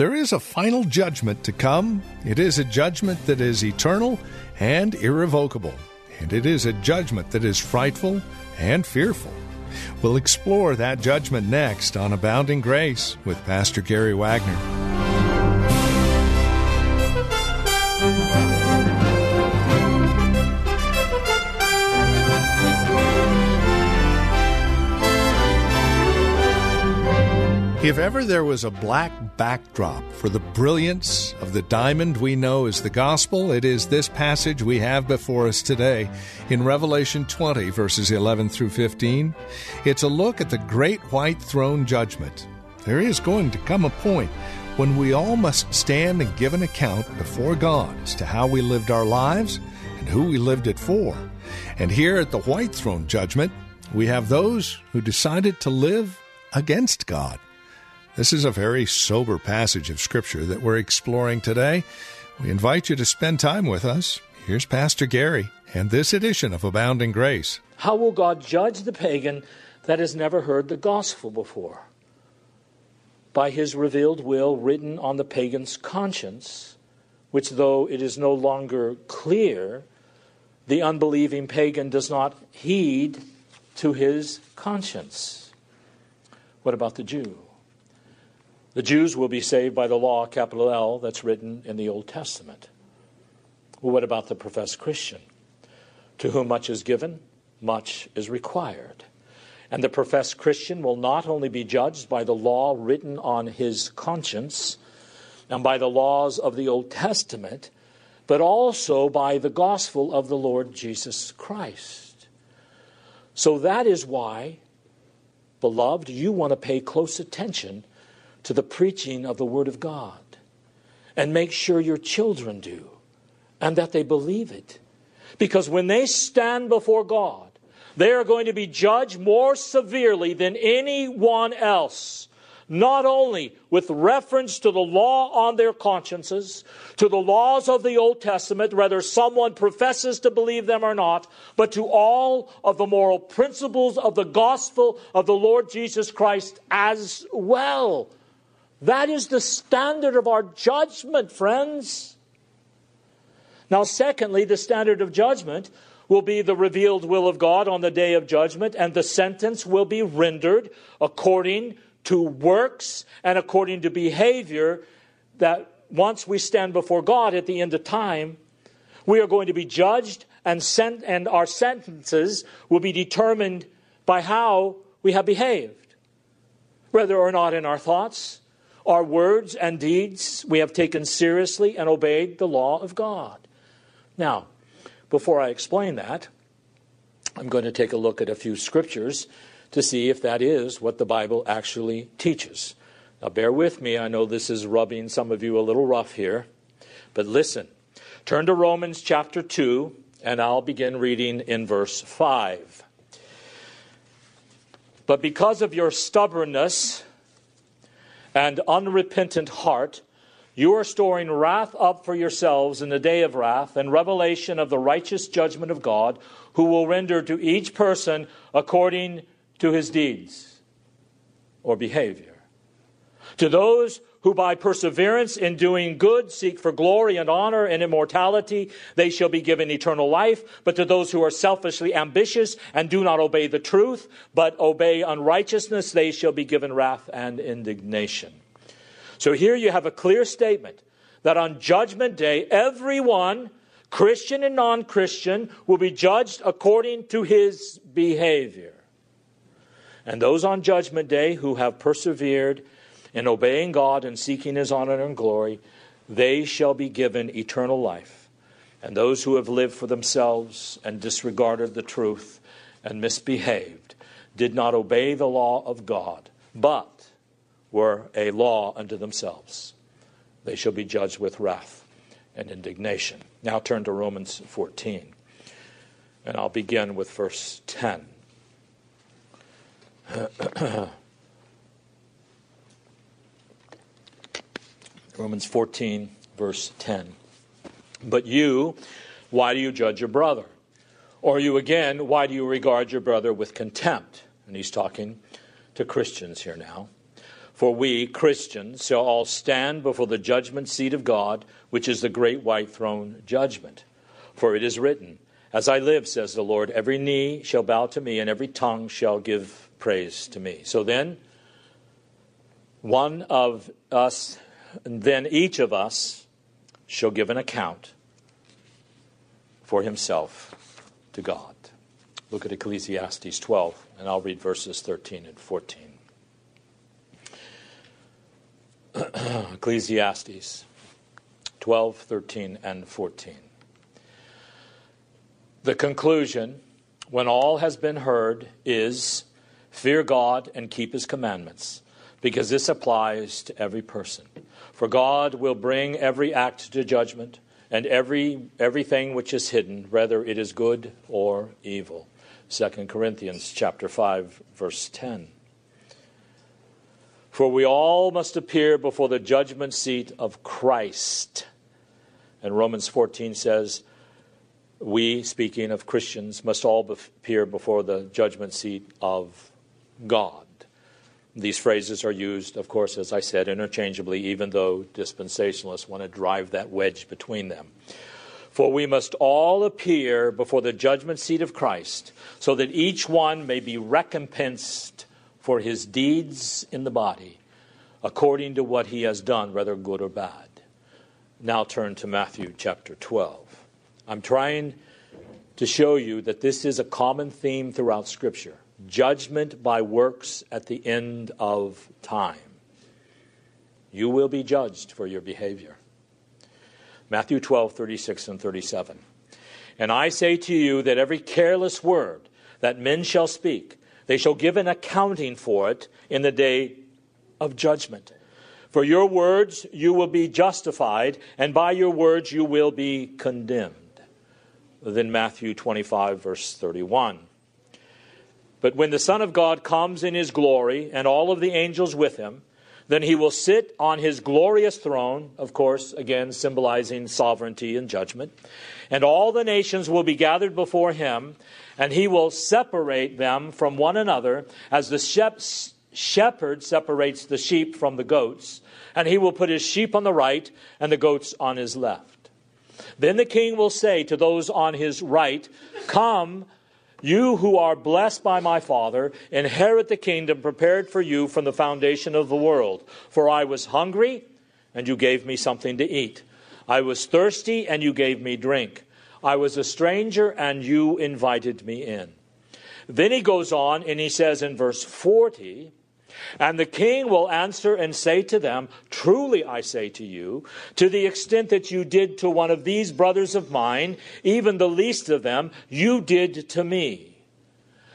There is a final judgment to come. It is a judgment that is eternal and irrevocable. And it is a judgment that is frightful and fearful. We'll explore that judgment next on Abounding Grace with Pastor Gary Wagner. If ever there was a black backdrop for the brilliance of the diamond we know as the gospel, it is this passage we have before us today in Revelation 20, verses 11 through 15. It's a look at the great white throne judgment. There is going to come a point when we all must stand and give an account before God as to how we lived our lives and who we lived it for. And here at the white throne judgment, we have those who decided to live against God. This is a very sober passage of Scripture that we're exploring today. We invite you to spend time with us. Here's Pastor Gary and this edition of Abounding Grace. How will God judge the pagan that has never heard the gospel before? By his revealed will written on the pagan's conscience, which, though it is no longer clear, the unbelieving pagan does not heed to his conscience. What about the Jew? The Jews will be saved by the law, capital L, that's written in the Old Testament. Well, what about the professed Christian? To whom much is given, much is required. And the professed Christian will not only be judged by the law written on his conscience and by the laws of the Old Testament, but also by the gospel of the Lord Jesus Christ. So that is why, beloved, you want to pay close attention to the preaching of the Word of God. And make sure your children do, and that they believe it. Because when they stand before God, they are going to be judged more severely than anyone else. Not only with reference to the law on their consciences, to the laws of the Old Testament, whether someone professes to believe them or not, but to all of the moral principles of the gospel of the Lord Jesus Christ as well. That is the standard of our judgment, friends. Now, secondly, the standard of judgment will be the revealed will of God on the day of judgment, and the sentence will be rendered according to works and according to behavior that once we stand before God at the end of time, we are going to be judged and sent, and our sentences will be determined by how we have behaved, whether or not in our thoughts, our words and deeds we have taken seriously and obeyed the law of God. Now, before I explain that, I'm going to take a look at a few scriptures to see if that is what the Bible actually teaches. Now, bear with me. I know this is rubbing some of you a little rough here, but listen. Turn to Romans chapter 2, and I'll begin reading in verse 5. But because of your stubbornness, and unrepentant heart, you are storing wrath up for yourselves in the day of wrath and revelation of the righteous judgment of God, who will render to each person according to his deeds or behavior. To those who by perseverance in doing good seek for glory and honor and immortality, they shall be given eternal life. But to those who are selfishly ambitious and do not obey the truth, but obey unrighteousness, they shall be given wrath and indignation. So here you have a clear statement that on Judgment Day, everyone, Christian and non Christian, will be judged according to his behavior. And those on Judgment Day who have persevered in obeying God and seeking his honor and glory, they shall be given eternal life. And those who have lived for themselves and disregarded the truth and misbehaved did not obey the law of God, but were a law unto themselves. they shall be judged with wrath and indignation. Now turn to Romans 14, and I'll begin with verse 10. Romans 14, verse 10. But you, why do you judge your brother? Or you again, why do you regard your brother with contempt? And he's talking to Christians here now. For we, Christians, shall all stand before the judgment seat of God, which is the great white throne judgment. For it is written, As I live, says the Lord, every knee shall bow to me, and every tongue shall give praise to me. So then, one of us, then each of us, shall give an account for himself to God. Look at Ecclesiastes 12, and I'll read verses 13 and 14. Ecclesiastes 12, 13, and 14. The conclusion, when all has been heard, is fear God and keep his commandments, because this applies to every person. For God will bring every act to judgment and every everything which is hidden, whether it is good or evil. 2 Corinthians chapter 5 verse 10. For we all must appear before the judgment seat of Christ. And Romans 14 says, we, speaking of Christians, must all appear before the judgment seat of God. These phrases are used, of course, as I said, interchangeably, even though dispensationalists want to drive that wedge between them. For we must all appear before the judgment seat of Christ, so that each one may be recompensed for his deeds in the body, according to what he has done, whether good or bad. Now turn to Matthew chapter 12. I'm trying to show you that this is a common theme throughout Scripture judgment by works at the end of time. You will be judged for your behavior. Matthew 12, 36 and 37. And I say to you that every careless word that men shall speak, they shall give an accounting for it in the day of judgment. For your words you will be justified, and by your words you will be condemned. Then Matthew 25, verse 31. But when the Son of God comes in his glory, and all of the angels with him, then he will sit on his glorious throne, of course, again symbolizing sovereignty and judgment. And all the nations will be gathered before him, and he will separate them from one another as the shepherd separates the sheep from the goats. And he will put his sheep on the right and the goats on his left. Then the king will say to those on his right, Come, you who are blessed by my Father, inherit the kingdom prepared for you from the foundation of the world. For I was hungry, and you gave me something to eat. I was thirsty, and you gave me drink. I was a stranger, and you invited me in. Then he goes on, and he says in verse 40, and the king will answer and say to them, Truly I say to you, to the extent that you did to one of these brothers of mine, even the least of them, you did to me.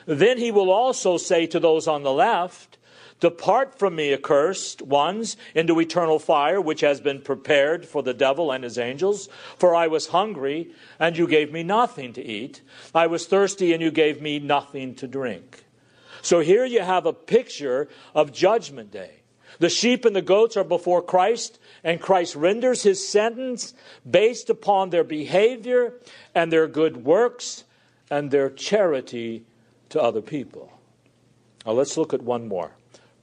Then he will also say to those on the left, Depart from me, accursed ones, into eternal fire, which has been prepared for the devil and his angels. For I was hungry, and you gave me nothing to eat. I was thirsty, and you gave me nothing to drink. So here you have a picture of Judgment Day. The sheep and the goats are before Christ, and Christ renders his sentence based upon their behavior and their good works and their charity to other people. Now let's look at one more.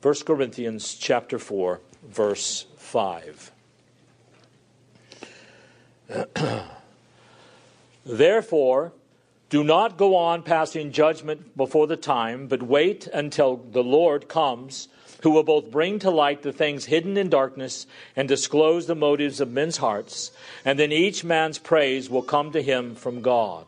1 Corinthians chapter 4 verse 5. Therefore do not go on passing judgment before the time, but wait until the Lord comes, who will both bring to light the things hidden in darkness and disclose the motives of men's hearts, and then each man's praise will come to him from God.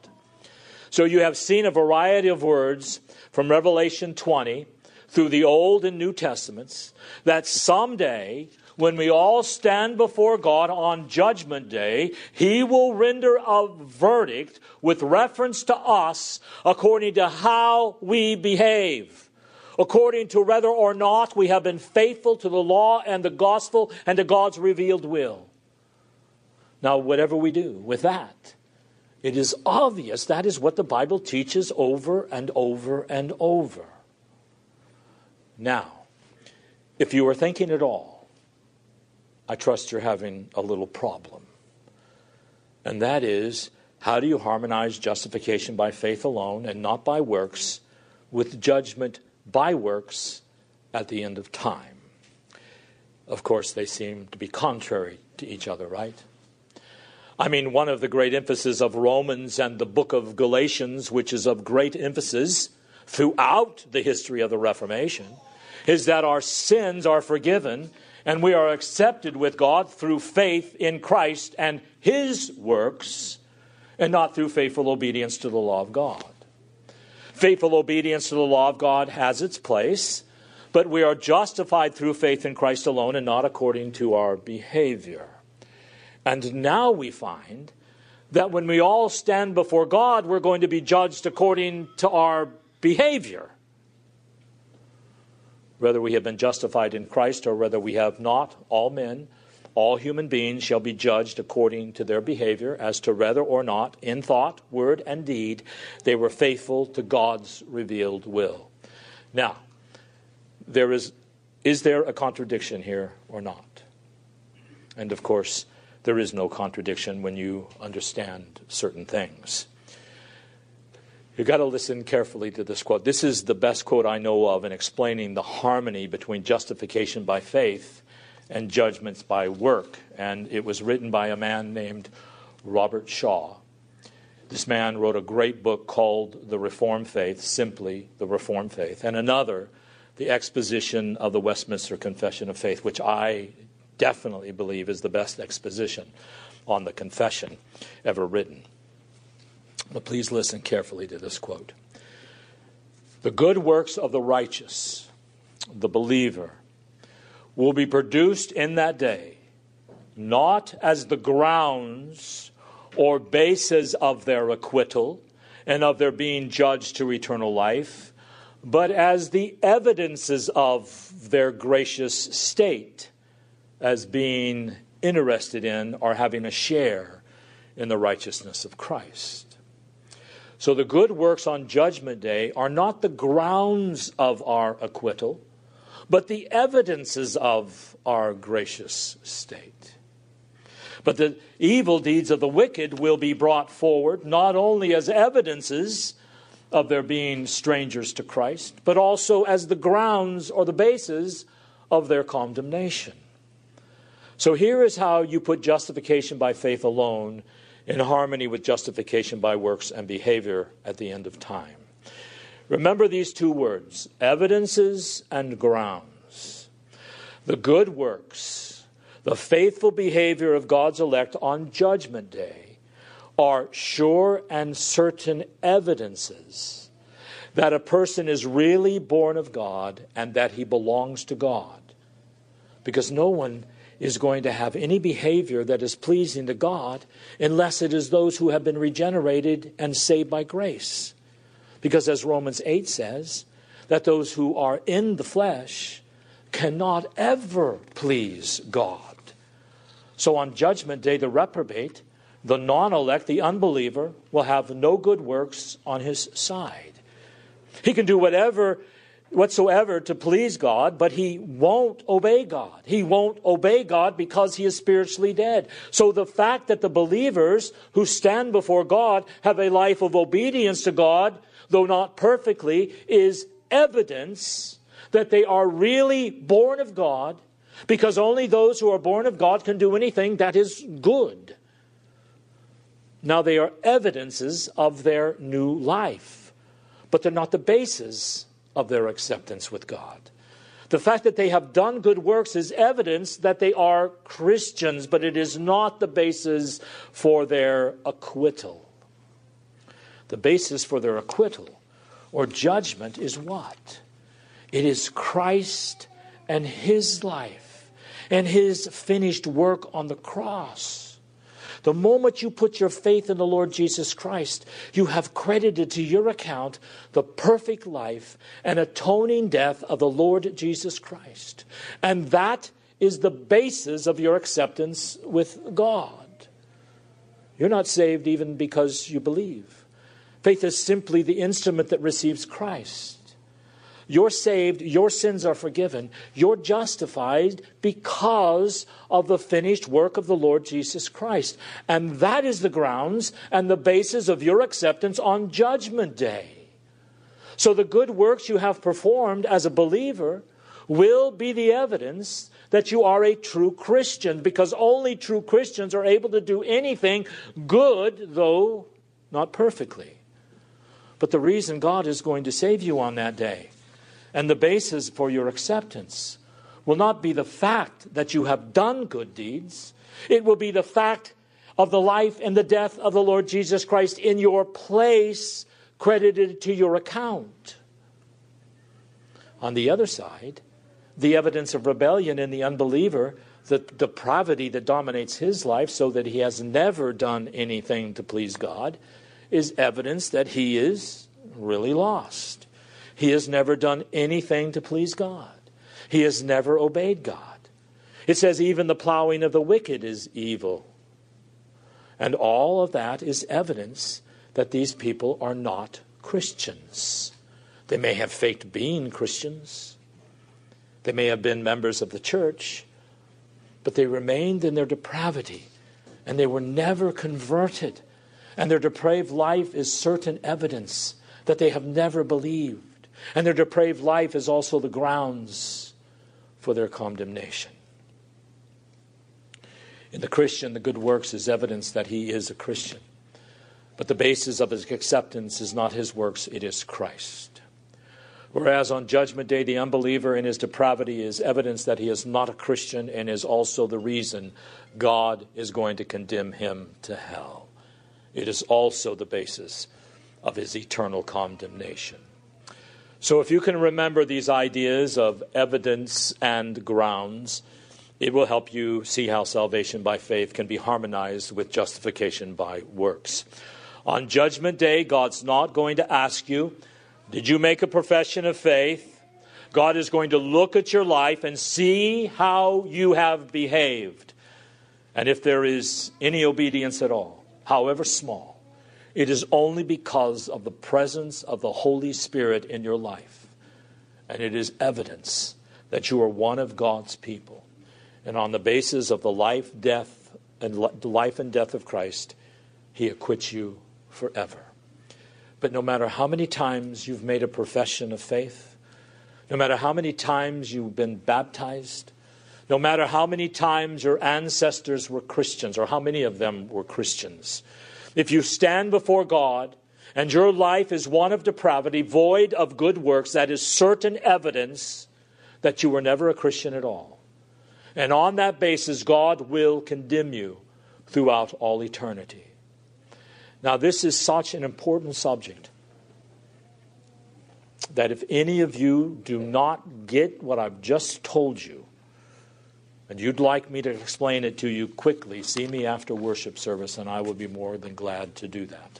So you have seen a variety of words from Revelation 20 through the Old and New Testaments that someday when we all stand before God on Judgment Day, He will render a verdict with reference to us according to how we behave. according to whether or not we have been faithful to the law and the gospel and to God's revealed will. Now, whatever we do with that, it is obvious that is what the Bible teaches over and over and over. Now, if you are thinking at all, I trust you're having a little problem. And that is how do you harmonize justification by faith alone and not by works with judgment by works at the end of time? Of course, they seem to be contrary to each other, right? I mean, one of the great emphases of Romans and the book of Galatians, which is of great emphasis throughout the history of the Reformation, is that our sins are forgiven and we are accepted with God through faith in Christ and His works, and not through faithful obedience to the law of God. Faithful obedience to the law of God has its place, but we are justified through faith in Christ alone and not according to our behavior. And now we find that when we all stand before God, we're going to be judged according to our behavior whether we have been justified in Christ or whether we have not, all men, all human beings shall be judged according to their behavior as to whether or not, in thought, word, and deed, they were faithful to God's revealed will. Now, there is, is there a contradiction here or not? And of course, there is no contradiction when you understand certain things. You've got to listen carefully to this quote. This is the best quote I know of in explaining the harmony between justification by faith and judgments by work. And it was written by a man named Robert Shaw. This man wrote a great book called The Reformed Faith, simply The Reformed Faith, and another, The Exposition of the Westminster Confession of Faith, which I definitely believe is the best exposition on the confession ever written. But please listen carefully to this quote. The good works of the righteous, the believer, will be produced in that day, not as the grounds or basis of their acquittal and of their being judged to eternal life, but as the evidences of their gracious state as being interested in or having a share in the righteousness of Christ. So the good works on Judgment Day are not the grounds of our acquittal, but the evidences of our gracious state. But the evil deeds of the wicked will be brought forward not only as evidences of their being strangers to Christ, but also as the grounds or the basis of their condemnation. So here is how you put justification by faith alone in harmony with justification by works and behavior at the end of time. Remember these two words evidences and grounds. The good works, the faithful behavior of God's elect on Judgment Day are sure and certain evidences that a person is really born of God and that he belongs to God. Because no one is going to have any behavior that is pleasing to God unless it is those who have been regenerated and saved by grace. Because as Romans 8 says, that those who are in the flesh cannot ever please God. So on Judgment Day, the reprobate, the non elect, the unbeliever, will have no good works on his side. He can do whatever whatsoever to please God, but he won't obey God. He won't obey God because he is spiritually dead. So the fact that the believers who stand before God have a life of obedience to God, though not perfectly, is evidence that they are really born of God because only those who are born of God can do anything that is good. Now, they are evidences of their new life, but they're not the basis of their acceptance with God. The fact that they have done good works is evidence that they are Christians, but it is not the basis for their acquittal. The basis for their acquittal or judgment is what? It is Christ and His life and His finished work on the cross. The moment you put your faith in the Lord Jesus Christ, you have credited to your account the perfect life and atoning death of the Lord Jesus Christ. And that is the basis of your acceptance with God. You're not saved even because you believe. Faith is simply the instrument that receives Christ. You're saved, your sins are forgiven, you're justified because of the finished work of the Lord Jesus Christ. And that is the grounds and the basis of your acceptance on Judgment Day. So the good works you have performed as a believer will be the evidence that you are a true Christian because only true Christians are able to do anything good, though not perfectly. But the reason God is going to save you on that day and the basis for your acceptance will not be the fact that you have done good deeds, it will be the fact of the life and the death of the Lord Jesus Christ in your place, credited to your account. On the other side, the evidence of rebellion in the unbeliever, the depravity that dominates his life, so that he has never done anything to please God, is evidence that he is really lost. He has never done anything to please God. He has never obeyed God. It says, even the plowing of the wicked is evil. And all of that is evidence that these people are not Christians. They may have faked being Christians, they may have been members of the church, but they remained in their depravity and they were never converted. And their depraved life is certain evidence that they have never believed. And their depraved life is also the grounds for their condemnation. In the Christian, the good works is evidence that he is a Christian. But the basis of his acceptance is not his works, it is Christ. Whereas on Judgment Day, the unbeliever in his depravity is evidence that he is not a Christian and is also the reason God is going to condemn him to hell. It is also the basis of his eternal condemnation. So, if you can remember these ideas of evidence and grounds, it will help you see how salvation by faith can be harmonized with justification by works. On Judgment Day, God's not going to ask you, Did you make a profession of faith? God is going to look at your life and see how you have behaved. And if there is any obedience at all, however small, it is only because of the presence of the Holy Spirit in your life. And it is evidence that you are one of God's people. And on the basis of the life, death, and life and death of Christ, he acquits you forever. But no matter how many times you've made a profession of faith, no matter how many times you've been baptized, no matter how many times your ancestors were Christians, or how many of them were Christians, if you stand before God and your life is one of depravity, void of good works, that is certain evidence that you were never a Christian at all. And on that basis, God will condemn you throughout all eternity. Now, this is such an important subject that if any of you do not get what I've just told you, and you'd like me to explain it to you quickly, see me after worship service, and I will be more than glad to do that.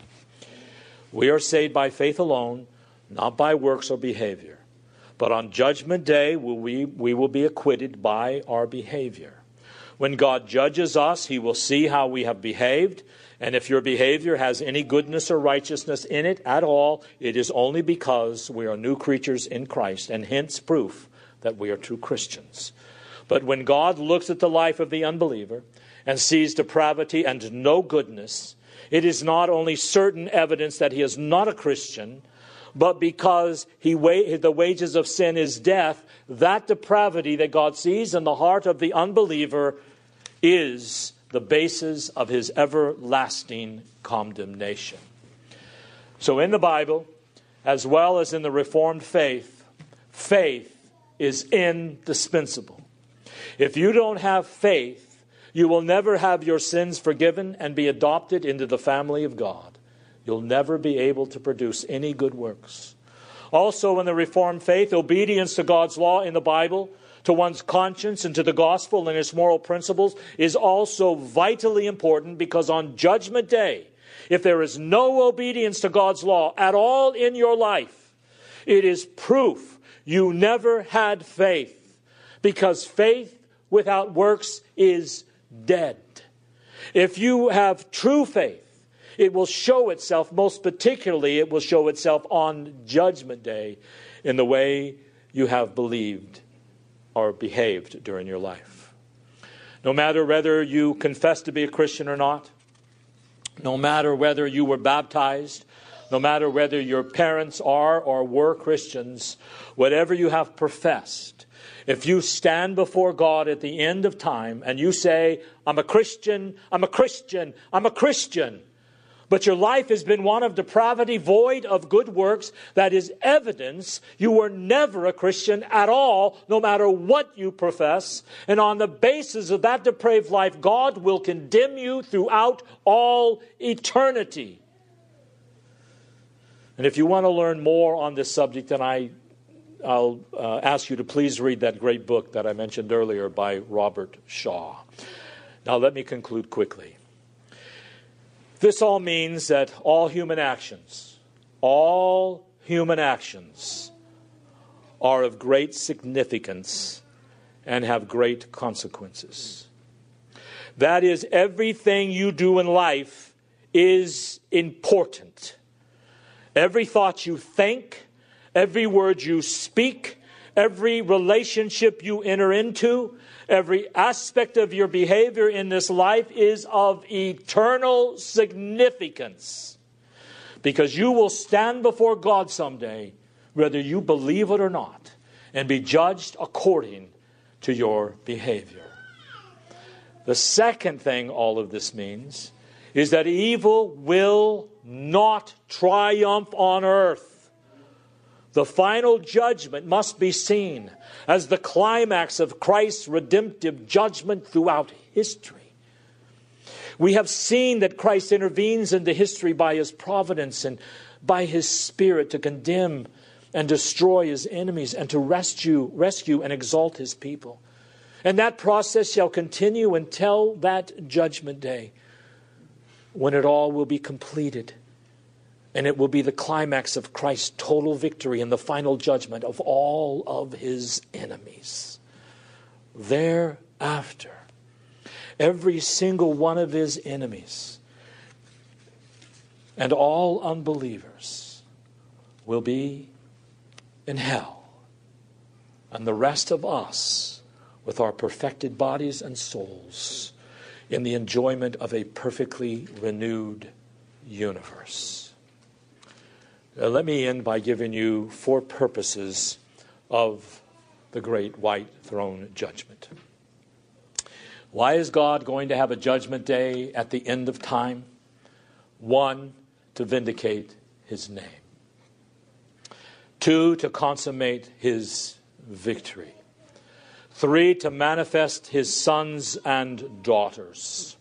We are saved by faith alone, not by works or behavior. But on Judgment Day, we, we will be acquitted by our behavior. When God judges us, He will see how we have behaved. And if your behavior has any goodness or righteousness in it at all, it is only because we are new creatures in Christ, and hence proof that we are true Christians. But when God looks at the life of the unbeliever and sees depravity and no goodness, it is not only certain evidence that he is not a Christian, but because he the wages of sin is death, that depravity that God sees in the heart of the unbeliever is the basis of his everlasting condemnation. So, in the Bible, as well as in the Reformed faith, faith is indispensable. If you don't have faith, you will never have your sins forgiven and be adopted into the family of God. You'll never be able to produce any good works. Also, in the Reformed faith, obedience to God's law in the Bible to one's conscience and to the gospel and its moral principles is also vitally important because on Judgment Day, if there is no obedience to God's law at all in your life, it is proof you never had faith because faith without works is dead. If you have true faith, it will show itself, most particularly, it will show itself on Judgment Day in the way you have believed or behaved during your life. No matter whether you confess to be a Christian or not, no matter whether you were baptized, no matter whether your parents are or were Christians, whatever you have professed, if you stand before God at the end of time and you say, I'm a Christian, I'm a Christian, I'm a Christian, but your life has been one of depravity, void of good works, that is evidence you were never a Christian at all, no matter what you profess. And on the basis of that depraved life, God will condemn you throughout all eternity. And if you want to learn more on this subject, then I, I'll uh, ask you to please read that great book that I mentioned earlier by Robert Shaw. Now, let me conclude quickly. This all means that all human actions, all human actions are of great significance and have great consequences. That is, everything you do in life is important. Every thought you think, every word you speak, every relationship you enter into, Every aspect of your behavior in this life is of eternal significance because you will stand before God someday, whether you believe it or not, and be judged according to your behavior. The second thing all of this means is that evil will not triumph on earth. The final judgment must be seen as the climax of Christ's redemptive judgment throughout history. We have seen that Christ intervenes into history by his providence and by his spirit to condemn and destroy his enemies and to rescue, rescue and exalt his people. And that process shall continue until that judgment day when it all will be completed and it will be the climax of Christ's total victory and the final judgment of all of his enemies. Thereafter, every single one of his enemies and all unbelievers will be in hell. And the rest of us, with our perfected bodies and souls, in the enjoyment of a perfectly renewed universe. Uh, let me end by giving you four purposes of the great white throne judgment. Why is God going to have a judgment day at the end of time? One, to vindicate his name. Two, to consummate his victory. Three, to manifest his sons and daughters.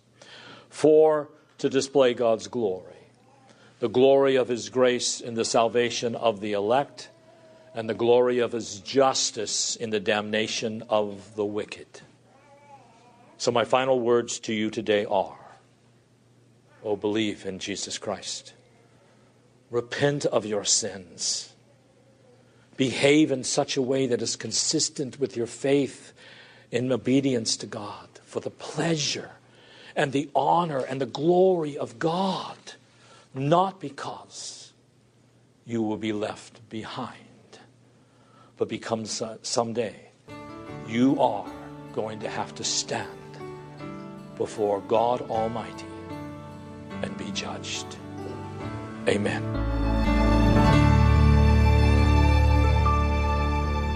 Four, to display God's glory the glory of his grace in the salvation of the elect, and the glory of his justice in the damnation of the wicked. So, my final words to you today are Oh, believe in Jesus Christ. Repent of your sins. Behave in such a way that is consistent with your faith in obedience to God for the pleasure and the honor and the glory of God not because you will be left behind, but because someday you are going to have to stand before God Almighty and be judged. Amen.